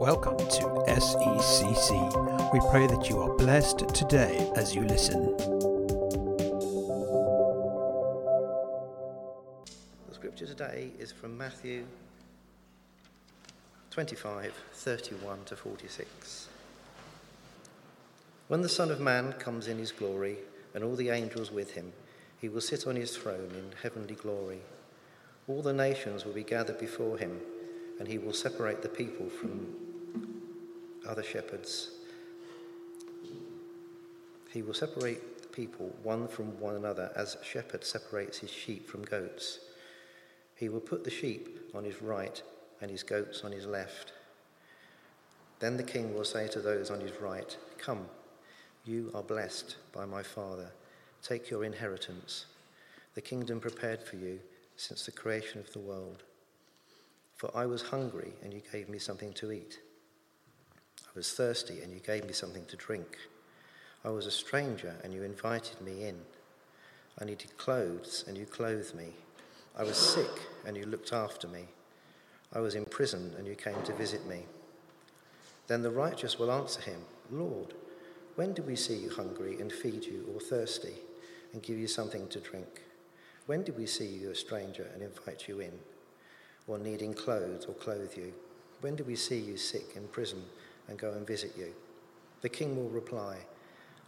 Welcome to SECC. We pray that you are blessed today as you listen. The scripture today is from Matthew 25 31 to 46. When the Son of Man comes in his glory and all the angels with him, he will sit on his throne in heavenly glory. All the nations will be gathered before him, and he will separate the people from other shepherds. He will separate the people one from one another as a shepherd separates his sheep from goats. He will put the sheep on his right and his goats on his left. Then the king will say to those on his right, Come, you are blessed by my Father. Take your inheritance, the kingdom prepared for you since the creation of the world. For I was hungry, and you gave me something to eat. I was thirsty, and you gave me something to drink. I was a stranger, and you invited me in. I needed clothes, and you clothed me. I was sick, and you looked after me. I was in prison, and you came to visit me. Then the righteous will answer him, Lord, when did we see you hungry and feed you, or thirsty and give you something to drink? When did we see you a stranger and invite you in, or needing clothes or clothe you? When did we see you sick in prison and go and visit you? The king will reply,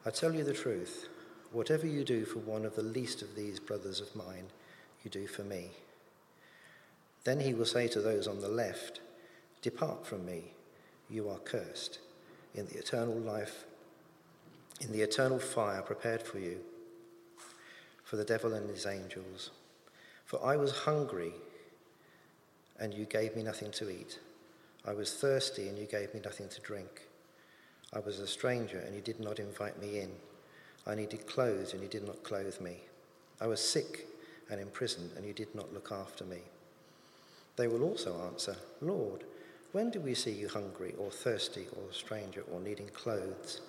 I tell you the truth, whatever you do for one of the least of these brothers of mine, you do for me. Then he will say to those on the left, Depart from me, you are cursed, in the eternal life, in the eternal fire prepared for you, for the devil and his angels. For I was hungry, and you gave me nothing to eat. I was thirsty, and you gave me nothing to drink. I was a stranger, and you did not invite me in. I needed clothes, and you did not clothe me. I was sick and in prison, and you did not look after me. They will also answer, Lord, when did we see you hungry, or thirsty, or a stranger, or needing clothes,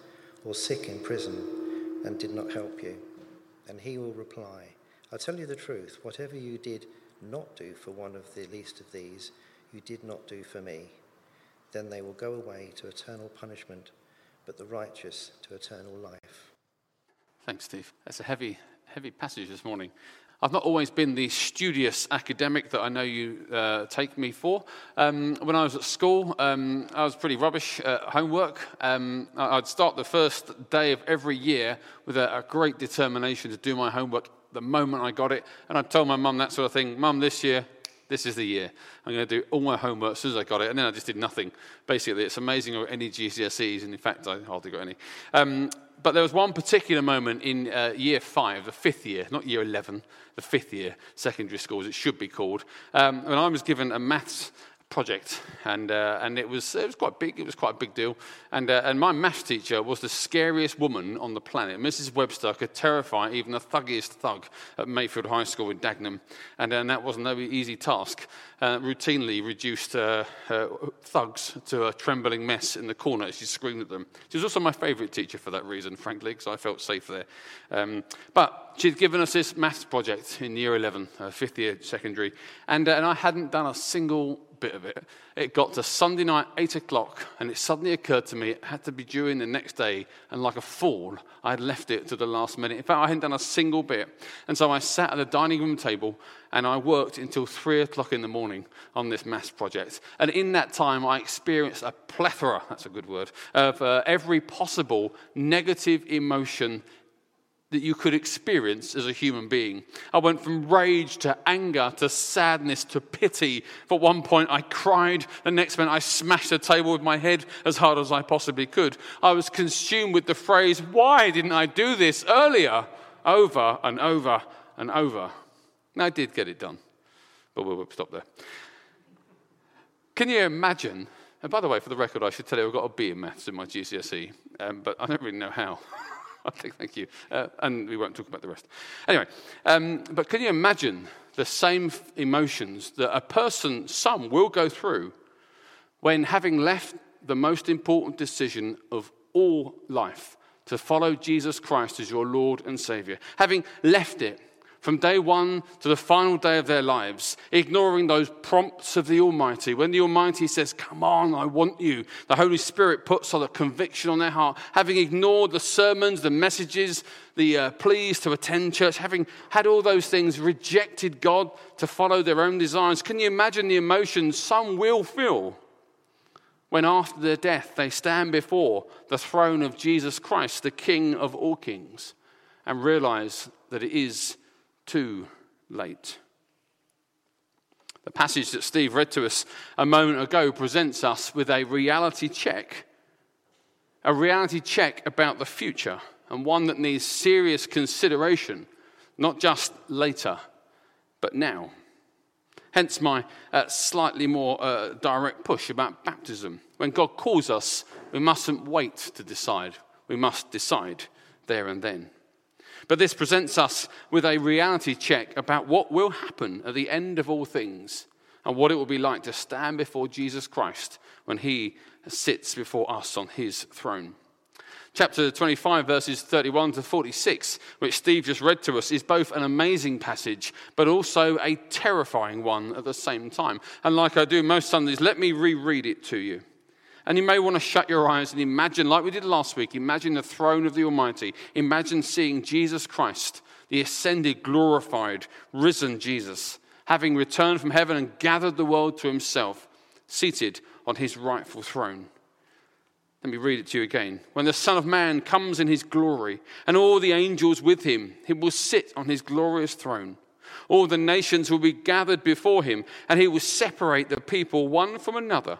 or sick in prison, and did not help you? And he will reply, I tell you the truth, whatever you did not do for one of the least of these, you did not do for me. Then they will go away to eternal punishment, but the righteous to eternal life. Thanks, Steve. That's a heavy, heavy passage this morning. I've not always been the studious academic that I know you uh, take me for. Um, when I was at school, um, I was pretty rubbish at homework. Um, I'd start the first day of every year with a, a, great determination to do my homework the moment I got it. And I'd tell my mum that sort of thing Mum, this year, this is the year. I'm going to do all my homework as soon as I got it. And then I just did nothing. Basically, it's amazing or any GCSEs. And in fact, I hardly got any. Um, but there was one particular moment in uh, year five, the fifth year, not year 11, the fifth year, secondary school, as it should be called, um, when I was given a maths project, and uh, and it was it was quite big. It was quite a big deal. And uh, and my maths teacher was the scariest woman on the planet. Mrs. Webster could terrify even the thuggiest thug at Mayfield High School in Dagenham, and, and that wasn't no easy task. Uh, routinely reduced uh, uh, thugs to a trembling mess in the corner as she screamed at them. She was also my favourite teacher for that reason, frankly, because I felt safe there. Um, but she'd given us this maths project in year 11, uh, fifth year secondary, and, and I hadn't done a single bit of it. It got to Sunday night, 8 o'clock, and it suddenly occurred to me it had to be due in the next day, and like a fool, I had left it to the last minute. In fact, I hadn't done a single bit. And so I sat at the dining room table and I worked until 3 o'clock in the morning on this mass project. And in that time, I experienced a plethora, that's a good word, of uh, every possible negative emotion that you could experience as a human being. I went from rage to anger to sadness to pity. For one point, I cried. The next minute, I smashed the table with my head as hard as I possibly could. I was consumed with the phrase, Why didn't I do this earlier? over and over and over. Now, I did get it done, but we'll stop there. Can you imagine? And by the way, for the record, I should tell you I've got a B in maths in my GCSE, um, but I don't really know how. thank you. Uh, and we won't talk about the rest. Anyway, um, but can you imagine the same emotions that a person, some, will go through when having left the most important decision of all life to follow Jesus Christ as your Lord and Savior, having left it from day one to the final day of their lives, ignoring those prompts of the Almighty. When the Almighty says, Come on, I want you, the Holy Spirit puts a conviction on their heart. Having ignored the sermons, the messages, the uh, pleas to attend church, having had all those things, rejected God to follow their own desires. Can you imagine the emotions some will feel when after their death they stand before the throne of Jesus Christ, the King of all kings, and realize that it is too late. The passage that Steve read to us a moment ago presents us with a reality check, a reality check about the future, and one that needs serious consideration, not just later, but now. Hence my uh, slightly more uh, direct push about baptism. When God calls us, we mustn't wait to decide. We must decide there and then. But this presents us with a reality check about what will happen at the end of all things and what it will be like to stand before Jesus Christ when he sits before us on his throne. Chapter 25, verses 31 to 46, which Steve just read to us, is both an amazing passage, but also a terrifying one at the same time. And like I do most Sundays, let me reread it to you. And you may want to shut your eyes and imagine, like we did last week, imagine the throne of the Almighty. Imagine seeing Jesus Christ, the ascended, glorified, risen Jesus, having returned from heaven and gathered the world to himself, seated on his rightful throne. Let me read it to you again. When the Son of Man comes in his glory, and all the angels with him, he will sit on his glorious throne. All the nations will be gathered before him, and he will separate the people one from another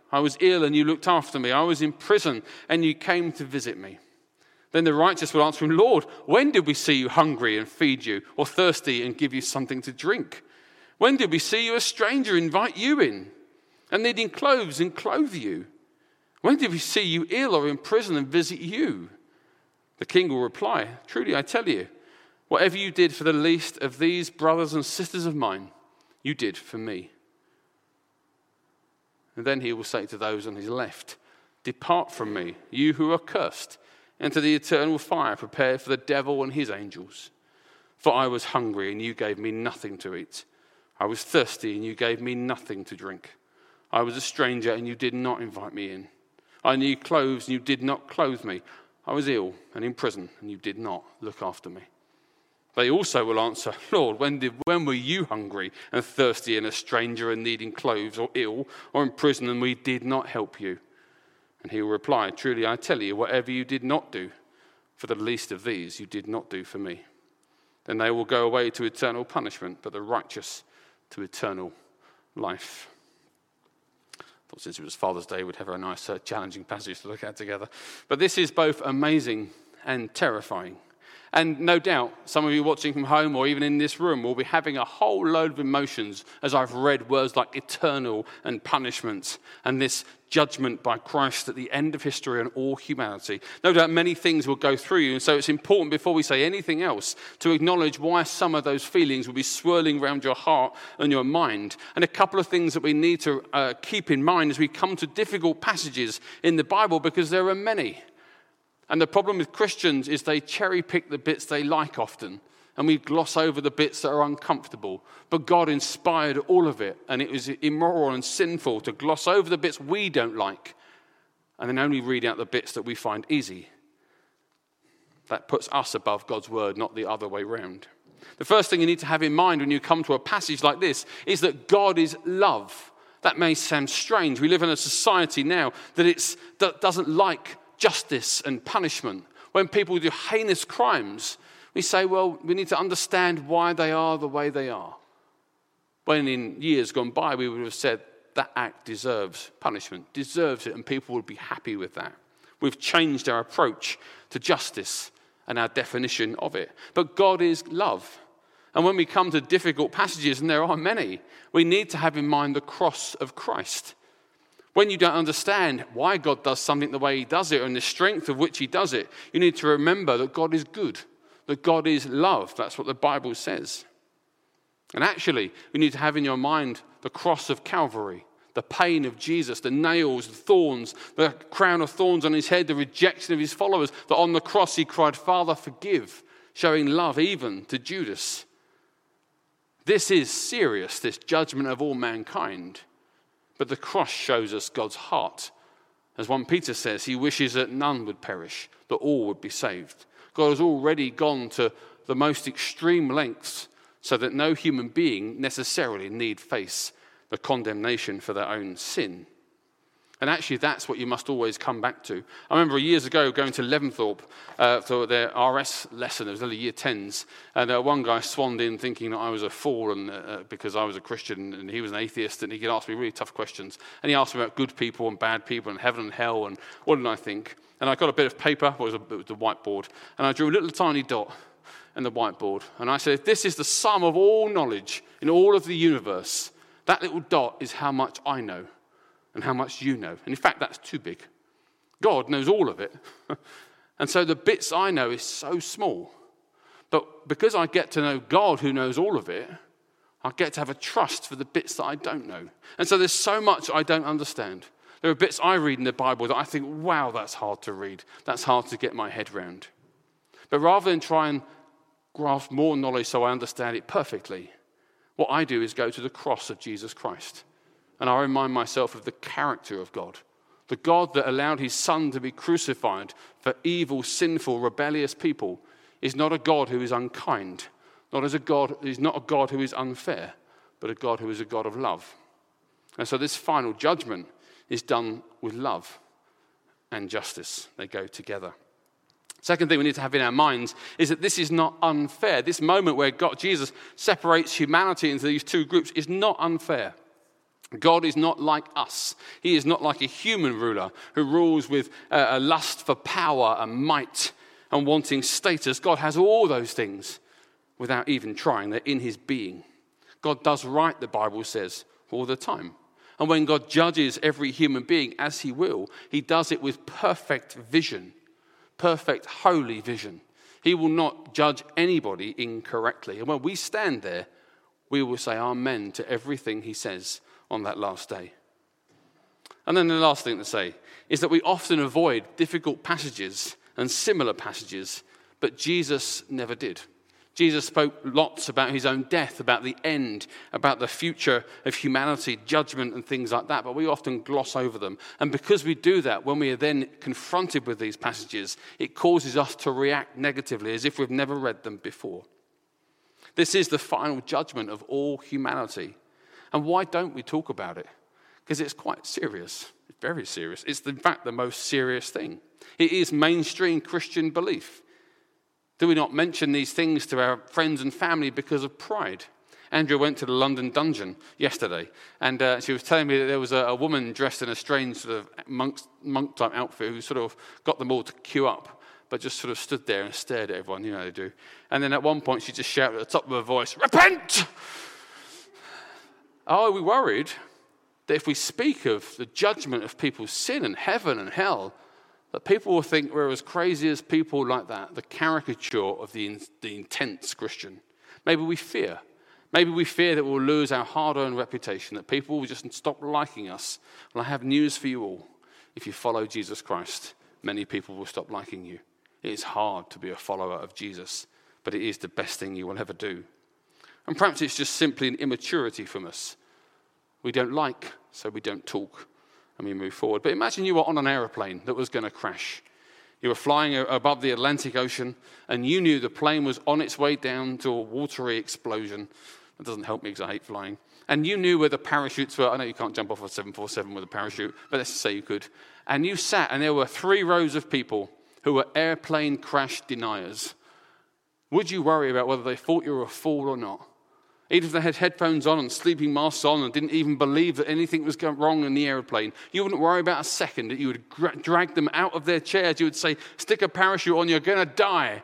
I was ill and you looked after me. I was in prison and you came to visit me. Then the righteous will answer him, Lord, when did we see you hungry and feed you, or thirsty and give you something to drink? When did we see you a stranger, invite you in, and needing clothes and clothe you? When did we see you ill or in prison and visit you? The king will reply, Truly I tell you, whatever you did for the least of these brothers and sisters of mine, you did for me. And then he will say to those on his left, Depart from me, you who are cursed, into the eternal fire prepared for the devil and his angels. For I was hungry, and you gave me nothing to eat. I was thirsty, and you gave me nothing to drink. I was a stranger, and you did not invite me in. I needed clothes, and you did not clothe me. I was ill and in prison, and you did not look after me. They also will answer, Lord, when, did, when were you hungry and thirsty and a stranger and needing clothes or ill or in prison and we did not help you? And he will reply, Truly I tell you, whatever you did not do for the least of these, you did not do for me. Then they will go away to eternal punishment, but the righteous to eternal life. I thought since it was Father's Day, we'd have a nice, uh, challenging passage to look at together. But this is both amazing and terrifying. And no doubt, some of you watching from home or even in this room will be having a whole load of emotions as I've read words like eternal and punishment and this judgment by Christ at the end of history on all humanity. No doubt many things will go through you, and so it's important before we say anything else to acknowledge why some of those feelings will be swirling around your heart and your mind. And a couple of things that we need to uh, keep in mind as we come to difficult passages in the Bible, because there are many. And the problem with Christians is they cherry pick the bits they like often, and we gloss over the bits that are uncomfortable. But God inspired all of it, and it was immoral and sinful to gloss over the bits we don't like and then only read out the bits that we find easy. That puts us above God's word, not the other way round. The first thing you need to have in mind when you come to a passage like this is that God is love. That may sound strange. We live in a society now that, it's, that doesn't like justice and punishment. When people do heinous crimes, we say, well, we need to understand why they are the way they are. When in years gone by, we would have said that act deserves punishment, deserves it, and people would be happy with that. We've changed our approach to justice and our definition of it. But God is love. And when we come to difficult passages, and there are many, we need to have in mind the cross of Christ. When you don't understand why God does something the way He does it and the strength of which He does it, you need to remember that God is good, that God is love. That's what the Bible says. And actually, you need to have in your mind the cross of Calvary, the pain of Jesus, the nails, the thorns, the crown of thorns on his head, the rejection of his followers, that on the cross he cried, Father, forgive, showing love even to Judas. This is serious, this judgment of all mankind. But the cross shows us God's heart. As 1 Peter says, he wishes that none would perish, that all would be saved. God has already gone to the most extreme lengths so that no human being necessarily need face the condemnation for their own sin. And actually, that's what you must always come back to. I remember years ago going to Leventhorpe uh, for their RS lesson. It was only year 10s. And uh, one guy swanned in thinking that I was a fool and, uh, because I was a Christian and he was an atheist and he could ask me really tough questions. And he asked me about good people and bad people and heaven and hell and what did I think. And I got a bit of paper, it was a, it was a whiteboard, and I drew a little tiny dot in the whiteboard. And I said, if this is the sum of all knowledge in all of the universe, that little dot is how much I know and how much you know. And in fact, that's too big. God knows all of it. and so the bits I know is so small. But because I get to know God who knows all of it, I get to have a trust for the bits that I don't know. And so there's so much I don't understand. There are bits I read in the Bible that I think, wow, that's hard to read. That's hard to get my head round. But rather than try and grasp more knowledge so I understand it perfectly, what I do is go to the cross of Jesus Christ and I remind myself of the character of God. The God that allowed his son to be crucified for evil, sinful, rebellious people is not a God who is unkind, not as a God, is not a God who is unfair, but a God who is a God of love. And so this final judgment is done with love and justice. They go together. Second thing we need to have in our minds is that this is not unfair. This moment where God, Jesus separates humanity into these two groups is not unfair. God is not like us. He is not like a human ruler who rules with a lust for power and might and wanting status. God has all those things without even trying. They're in his being. God does right, the Bible says, all the time. And when God judges every human being as he will, he does it with perfect vision, perfect holy vision. He will not judge anybody incorrectly. And when we stand there, we will say amen to everything he says on that last day. And then the last thing to say is that we often avoid difficult passages and similar passages, but Jesus never did. Jesus spoke lots about his own death, about the end, about the future of humanity, judgment, and things like that, but we often gloss over them. And because we do that, when we are then confronted with these passages, it causes us to react negatively as if we've never read them before. This is the final judgment of all humanity. And why don't we talk about it? Because it's quite serious. Very serious. It's, in fact, the most serious thing. It is mainstream Christian belief. Do we not mention these things to our friends and family because of pride? Andrea went to the London dungeon yesterday, and uh, she was telling me that there was a, a, woman dressed in a strange sort of monk, monk type outfit who sort of got them all to queue up, but just sort of stood there and stared at everyone, you know they do. And then at one point, she just shouted at the top of her voice, Repent! Are we worried that if we speak of the judgment of people's sin and heaven and hell, that people will think we're as crazy as people like that, the caricature of the, the intense Christian? Maybe we fear. Maybe we fear that we'll lose our hard earned reputation, that people will just stop liking us. Well, I have news for you all. If you follow Jesus Christ, many people will stop liking you. It is hard to be a follower of Jesus, but it is the best thing you will ever do. And perhaps it's just simply an immaturity from us. We don't like, so we don't talk, and we move forward. But imagine you were on an aeroplane that was going to crash. You were flying above the Atlantic Ocean, and you knew the plane was on its way down to a watery explosion. That doesn't help me because I hate flying. And you knew where the parachutes were. I know you can't jump off a 747 with a parachute, but let's say you could. And you sat, and there were three rows of people who were airplane crash deniers. Would you worry about whether they thought you were a fool or not? Even if they had headphones on and sleeping masks on and didn't even believe that anything was going wrong in the aeroplane, you wouldn't worry about a second that you would drag them out of their chairs. You would say, Stick a parachute on, you're going to die.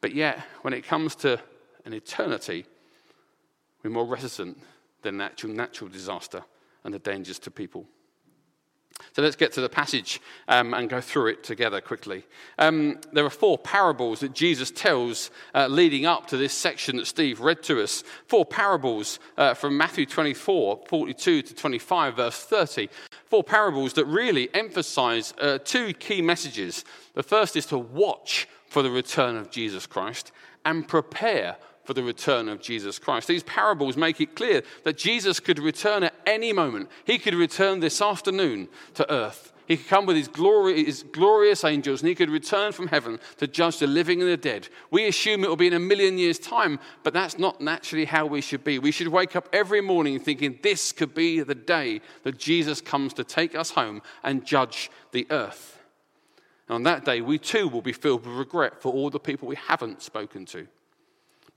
But yet, when it comes to an eternity, we're more reticent than natural, natural disaster and the dangers to people. So let's get to the passage um, and go through it together quickly. Um, there are four parables that Jesus tells uh, leading up to this section that Steve read to us. Four parables uh, from Matthew 24, 42 to 25, verse 30. Four parables that really emphasize uh, two key messages. The first is to watch for the return of Jesus Christ and prepare for the return of Jesus Christ. These parables make it clear that Jesus could return at any moment. He could return this afternoon to earth. He could come with his, glory, his glorious angels and he could return from heaven to judge the living and the dead. We assume it will be in a million years' time, but that's not naturally how we should be. We should wake up every morning thinking this could be the day that Jesus comes to take us home and judge the earth. And on that day, we too will be filled with regret for all the people we haven't spoken to.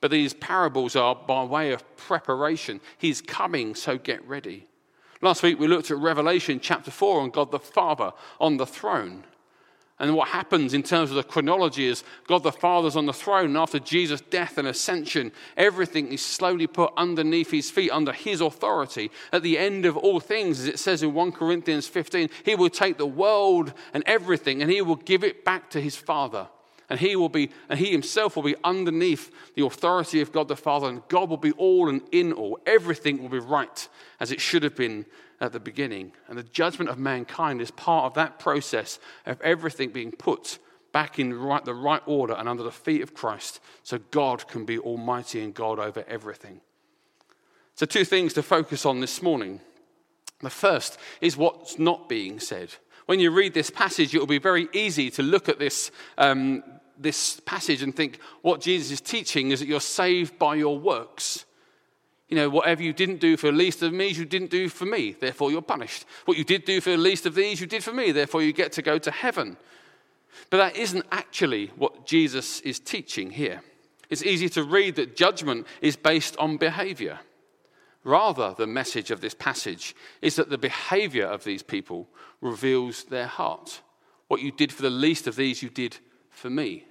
But these parables are by way of preparation. He's coming, so get ready. Last week we looked at Revelation chapter 4 on God the Father on the throne. And what happens in terms of the chronology is God the Father's on the throne, and after Jesus' death and ascension, everything is slowly put underneath his feet, under his authority. At the end of all things, as it says in 1 Corinthians 15, he will take the world and everything, and he will give it back to his Father and he will be and he himself will be underneath the authority of God the Father and God will be all and in all. Everything will be right as it should have been at the beginning. And the judgment of mankind is part of that process of everything being put back in right, the right order and under the feet of Christ so God can be almighty and God over everything. So two things to focus on this morning. The first is what's not being said. When you read this passage, it will be very easy to look at this, um, this passage and think what Jesus is teaching is that you're saved by your works. You know, whatever you didn't do for the least of me, you didn't do for me, therefore you're punished. What you did do for the least of these, you did for me, therefore you get to go to heaven. But that isn't actually what Jesus is teaching here. It's easy to read that judgment is based on behavior. Rather, the message of this passage is that the behavior of these people reveals their heart. What you did for the least of these, you did for me.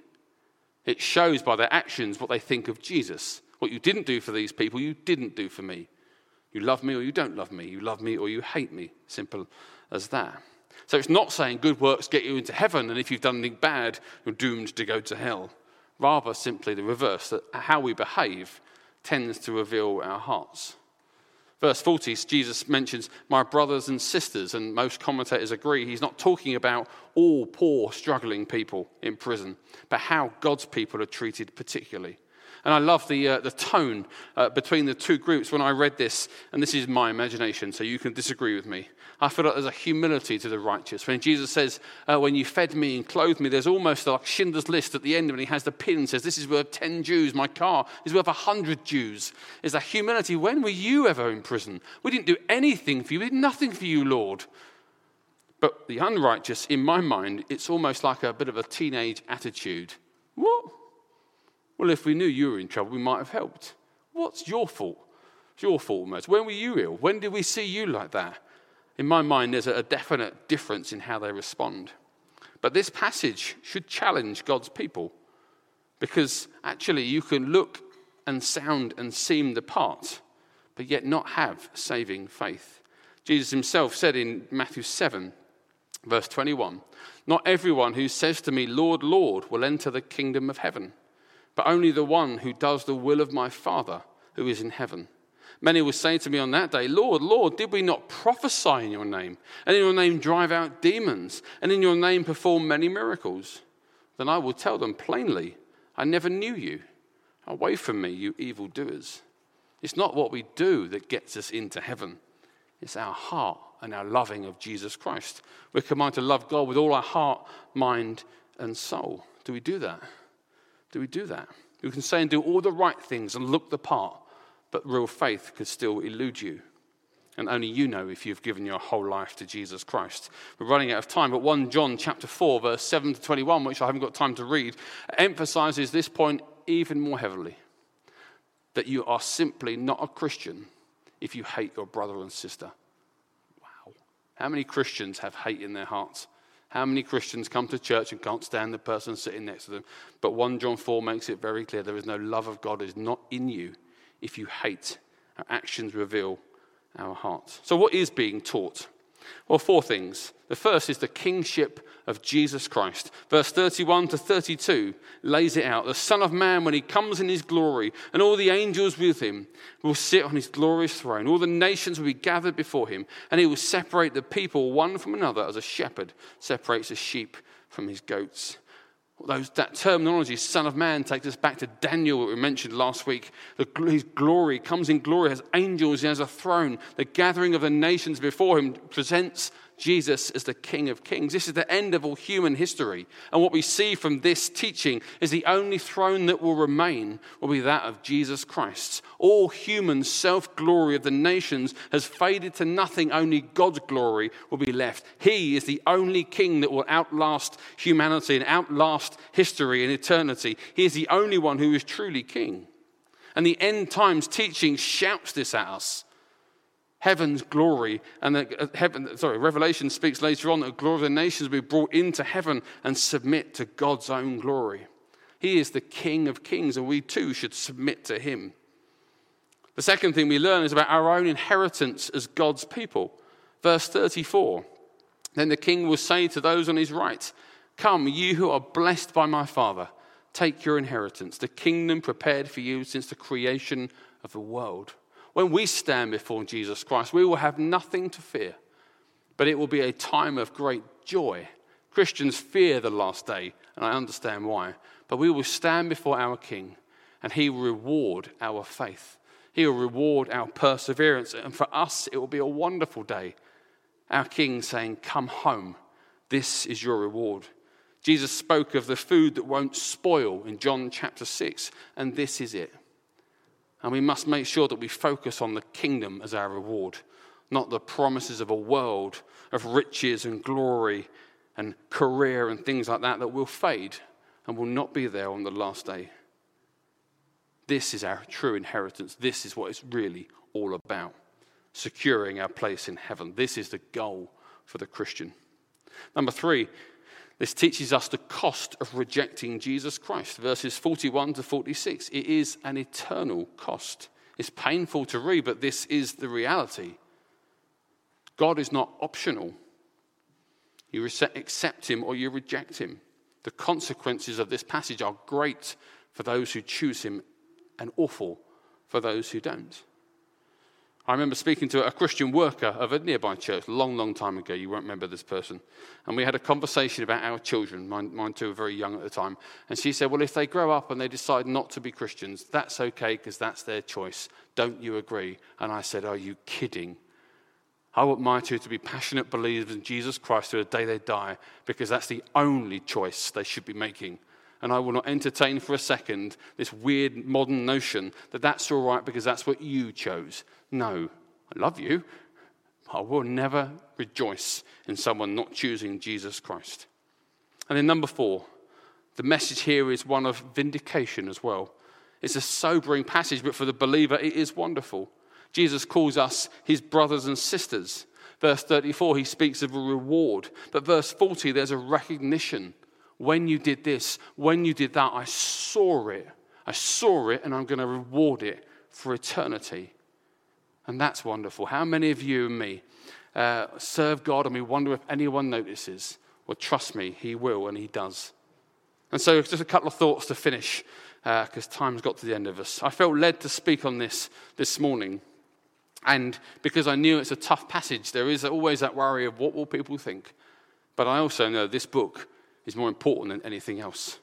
It shows by their actions what they think of Jesus. What you didn't do for these people, you didn't do for me. You love me or you don't love me. You love me or you hate me. Simple as that. So it's not saying good works get you into heaven, and if you've done anything bad, you're doomed to go to hell. Rather, simply the reverse that how we behave tends to reveal our hearts. Verse 40, Jesus mentions my brothers and sisters, and most commentators agree he's not talking about all poor, struggling people in prison, but how God's people are treated particularly. And I love the, uh, the tone uh, between the two groups when I read this, and this is my imagination, so you can disagree with me. I feel like there's a humility to the righteous. When Jesus says, uh, When you fed me and clothed me, there's almost like Schindler's List at the end when he has the pin and says, This is worth 10 Jews, my car is worth 100 Jews. Is that humility. When were you ever in prison? We didn't do anything for you, we did nothing for you, Lord. But the unrighteous, in my mind, it's almost like a bit of a teenage attitude. What? Well, if we knew you were in trouble, we might have helped. What's your fault? It's your fault most. When were you ill? When did we see you like that? In my mind, there's a definite difference in how they respond. But this passage should challenge God's people because actually you can look and sound and seem the part, but yet not have saving faith. Jesus himself said in Matthew 7, verse 21 Not everyone who says to me, Lord, Lord, will enter the kingdom of heaven but only the one who does the will of my Father who is in heaven. Many will say to me on that day, Lord, Lord, did we not prophesy in your name, and in your name drive out demons, and in your name perform many miracles? Then I will tell them plainly, I never knew you. Away from me, you evildoers. It's not what we do that gets us into heaven, it's our heart and our loving of Jesus Christ. We're commanded to love God with all our heart, mind, and soul. Do we do that? Do we do that? We can say and do all the right things and look the part, but real faith could still elude you. And only you know if you've given your whole life to Jesus Christ. We're running out of time, but 1 John chapter 4, verse 7 to 21, which I haven't got time to read, emphasizes this point even more heavily that you are simply not a Christian if you hate your brother and sister. Wow. How many Christians have hate in their hearts? How many Christians come to church and can't stand the person sitting next to them? But 1 John 4 makes it very clear there is no love of God is not in you if you hate. Our actions reveal our hearts. So, what is being taught? Well, four things. The first is the kingship of Jesus Christ. Verse 31 to 32 lays it out. The Son of Man, when he comes in his glory, and all the angels with him, will sit on his glorious throne. All the nations will be gathered before him, and he will separate the people one from another as a shepherd separates the sheep from his goats. Those, that terminology, Son of Man, takes us back to Daniel, that we mentioned last week. The, his glory comes in glory, has angels, he has a throne. The gathering of the nations before him presents Jesus as the King of Kings. This is the end of all human history. And what we see from this teaching is the only throne that will remain will be that of Jesus Christ. All human self glory of the nations has faded to nothing, only God's glory will be left. He is the only King that will outlast humanity and outlast history and eternity. He is the only one who is truly King. And the end times teaching shouts this at us heaven's glory. And the, uh, heaven, sorry, Revelation speaks later on that the glory of the nations will be brought into heaven and submit to God's own glory. He is the King of kings, and we too should submit to him. The second thing we learn is about our own inheritance as God's people. Verse 34 Then the king will say to those on his right, Come, you who are blessed by my Father, take your inheritance, the kingdom prepared for you since the creation of the world. When we stand before Jesus Christ, we will have nothing to fear, but it will be a time of great joy. Christians fear the last day, and I understand why, but we will stand before our King, and He will reward our faith. He will reward our perseverance, and for us, it will be a wonderful day. Our King saying, Come home, this is your reward. Jesus spoke of the food that won't spoil in John chapter 6, and this is it. And we must make sure that we focus on the kingdom as our reward, not the promises of a world of riches and glory and career and things like that that will fade and will not be there on the last day. This is our true inheritance. This is what it's really all about securing our place in heaven. This is the goal for the Christian. Number three, this teaches us the cost of rejecting Jesus Christ. Verses 41 to 46. It is an eternal cost. It's painful to read, but this is the reality. God is not optional. You accept him or you reject him. The consequences of this passage are great for those who choose him and awful for those who don't. I remember speaking to a Christian worker of a nearby church a long, long time ago. You won't remember this person. And we had a conversation about our children. Mine, mine two were very young at the time. And she said, Well, if they grow up and they decide not to be Christians, that's okay because that's their choice. Don't you agree? And I said, Are you kidding? I want my two to be passionate believers in Jesus Christ to the day they die because that's the only choice they should be making and I will not entertain for a second this weird modern notion that that's all right because that's what you chose. No, I love you. I will never rejoice in someone not choosing Jesus Christ. And then, number four, the message here is one of vindication as well. It's a sobering passage, but for the believer, it is wonderful. Jesus calls us his brothers and sisters. Verse 34, he speaks of a reward. But verse 40, there's a recognition when you did this, when you did that, I saw it. I saw it, and I'm going to reward it for eternity. And that's wonderful. How many of you and me uh, serve God and we wonder if anyone notices? Well, trust me, He will, and He does. And so, just a couple of thoughts to finish, because uh, time's got to the end of us. I felt led to speak on this this morning. And because I knew it's a tough passage, there is always that worry of what will people think. But I also know this book is more important than anything else.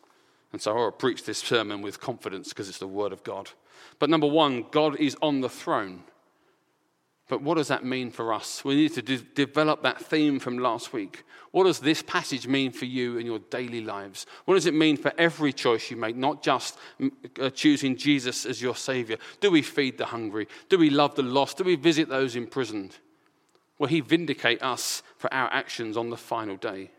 And so I will preach this sermon with confidence because it's the Word of God. But number one, God is on the throne. But what does that mean for us? We need to de- develop that theme from last week. What does this passage mean for you in your daily lives? What does it mean for every choice you make, not just uh, choosing Jesus as your Savior? Do we feed the hungry? Do we love the lost? Do we visit those imprisoned? Will He vindicate us for our actions on the final day?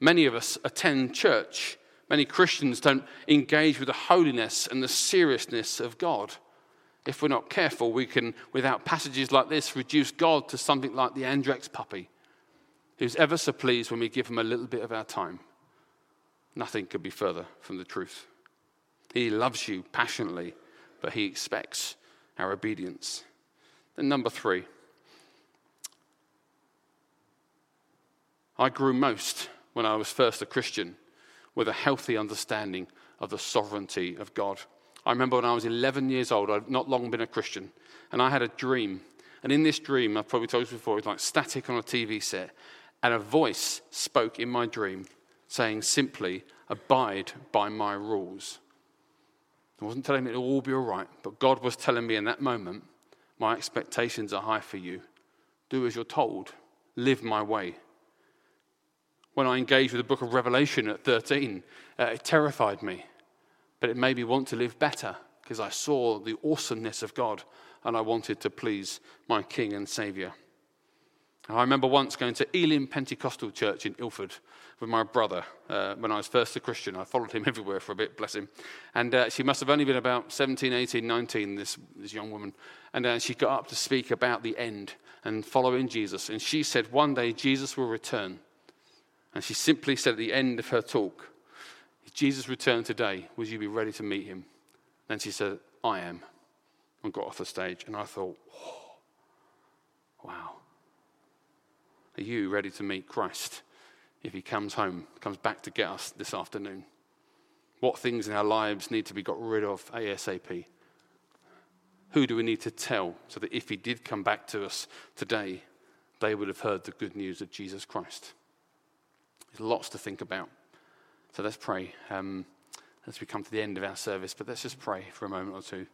Many of us attend church. Many Christians don't engage with the holiness and the seriousness of God. If we're not careful, we can, without passages like this, reduce God to something like the Andrex puppy. who's ever so pleased when we give him a little bit of our time. Nothing could be further from the truth. He loves you passionately, but he expects our obedience. Then, number three, I grew most when I was first a Christian with a healthy understanding of the sovereignty of God. I remember when I was 11 years old, I'd not long been a Christian, and I had a dream. And in this dream, I've probably told you before, it was like static on a TV set, and a voice spoke in my dream saying simply, Abide by my rules. I wasn't telling me it'll all be all right, but God was telling me in that moment, My expectations are high for you. Do as you're told, live my way. When I engaged with the book of Revelation at 13, uh, it terrified me, but it made me want to live better because I saw the awesomeness of God and I wanted to please my King and Savior. I remember once going to Elim Pentecostal Church in Ilford with my brother uh, when I was first a Christian. I followed him everywhere for a bit, bless him. And uh, she must have only been about 17, 18, 19, this, this young woman. And uh, she got up to speak about the end and following Jesus. And she said, One day Jesus will return. And she simply said at the end of her talk, If Jesus returned today, would you be ready to meet him? Then she said, I am. And got off the stage. And I thought, wow. Are you ready to meet Christ if he comes home, comes back to get us this afternoon? What things in our lives need to be got rid of ASAP? Who do we need to tell so that if he did come back to us today, they would have heard the good news of Jesus Christ? There's lots to think about. So let's pray um, as we come to the end of our service, but let's just pray for a moment or two.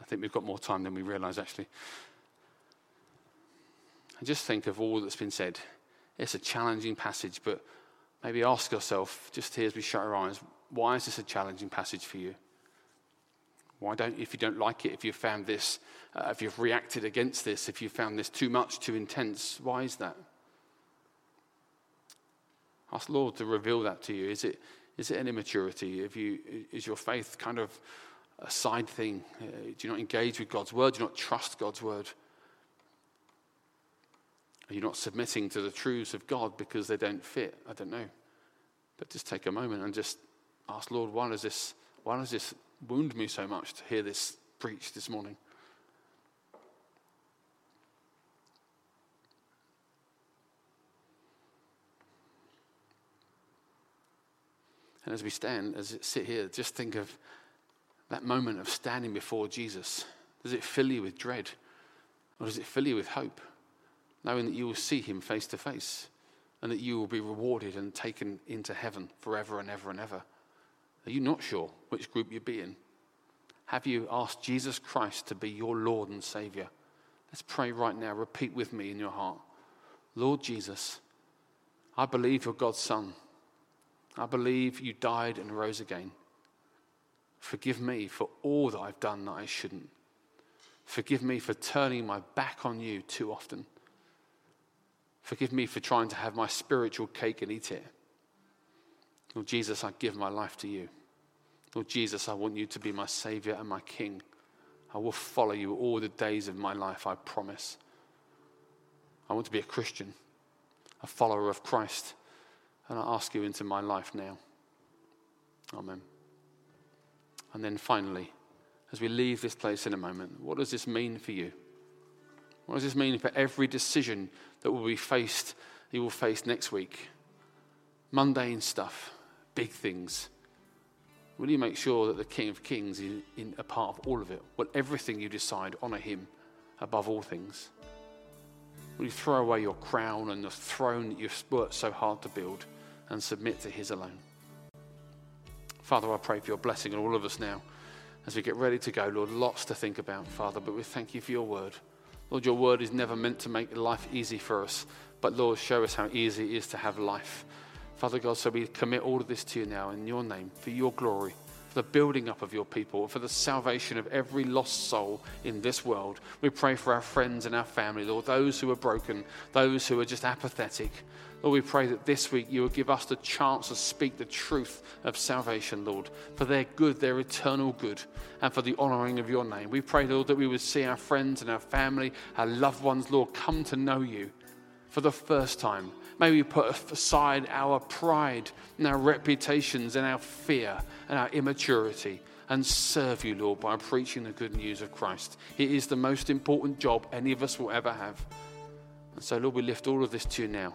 I think we've got more time than we realize, actually. And just think of all that's been said. It's a challenging passage, but maybe ask yourself, just here as we shut our eyes, why is this a challenging passage for you? Why don't, if you don't like it, if you've found this, uh, if you've reacted against this, if you've found this too much, too intense, why is that? Ask Lord to reveal that to you. Is it, is it an immaturity? If you, is your faith kind of a side thing? Uh, do you not engage with God's word? Do you not trust God's word? Are you not submitting to the truths of God because they don't fit? I don't know. But just take a moment and just ask, Lord, why does this, why does this wound me so much to hear this preached this morning? And as we stand, as we sit here, just think of that moment of standing before Jesus. Does it fill you with dread? Or does it fill you with hope? knowing that you will see him face to face and that you will be rewarded and taken into heaven forever and ever and ever. Are you not sure which group you'd be in? Have you asked Jesus Christ to be your Lord and Savior? Let's pray right now. Repeat with me in your heart Lord Jesus, I believe you're God's Son. I believe you died and rose again. Forgive me for all that I've done that I shouldn't. Forgive me for turning my back on you too often. Forgive me for trying to have my spiritual cake and eat it. Lord Jesus, I give my life to you. Lord Jesus, I want you to be my Savior and my King. I will follow you all the days of my life, I promise. I want to be a Christian, a follower of Christ, and I ask you into my life now. Amen. And then finally, as we leave this place in a moment, what does this mean for you? What does this mean for every decision that will be faced, you will face next week? Mundane stuff, big things. Will you make sure that the King of Kings is in a part of all of it? Will everything you decide honor him above all things? Will you throw away your crown and the throne that you've worked so hard to build and submit to his alone? Father, I pray for your blessing on all of us now as we get ready to go. Lord, lots to think about, Father, but we thank you for your word. Lord, your word is never meant to make life easy for us, but Lord, show us how easy it is to have life. Father God, so we commit all of this to you now in your name, for your glory, for the building up of your people, for the salvation of every lost soul in this world. We pray for our friends and our family, Lord, those who are broken, those who are just apathetic. Lord, we pray that this week you will give us the chance to speak the truth of salvation, Lord, for their good, their eternal good, and for the honouring of your name. We pray, Lord, that we would see our friends and our family, our loved ones, Lord, come to know you. for the first time. May we put aside our pride and our reputations and our fear and our immaturity and serve you, Lord, by preaching the good news of Christ. It is the most important job any of us will ever have. And so, Lord, we lift all of this to you now.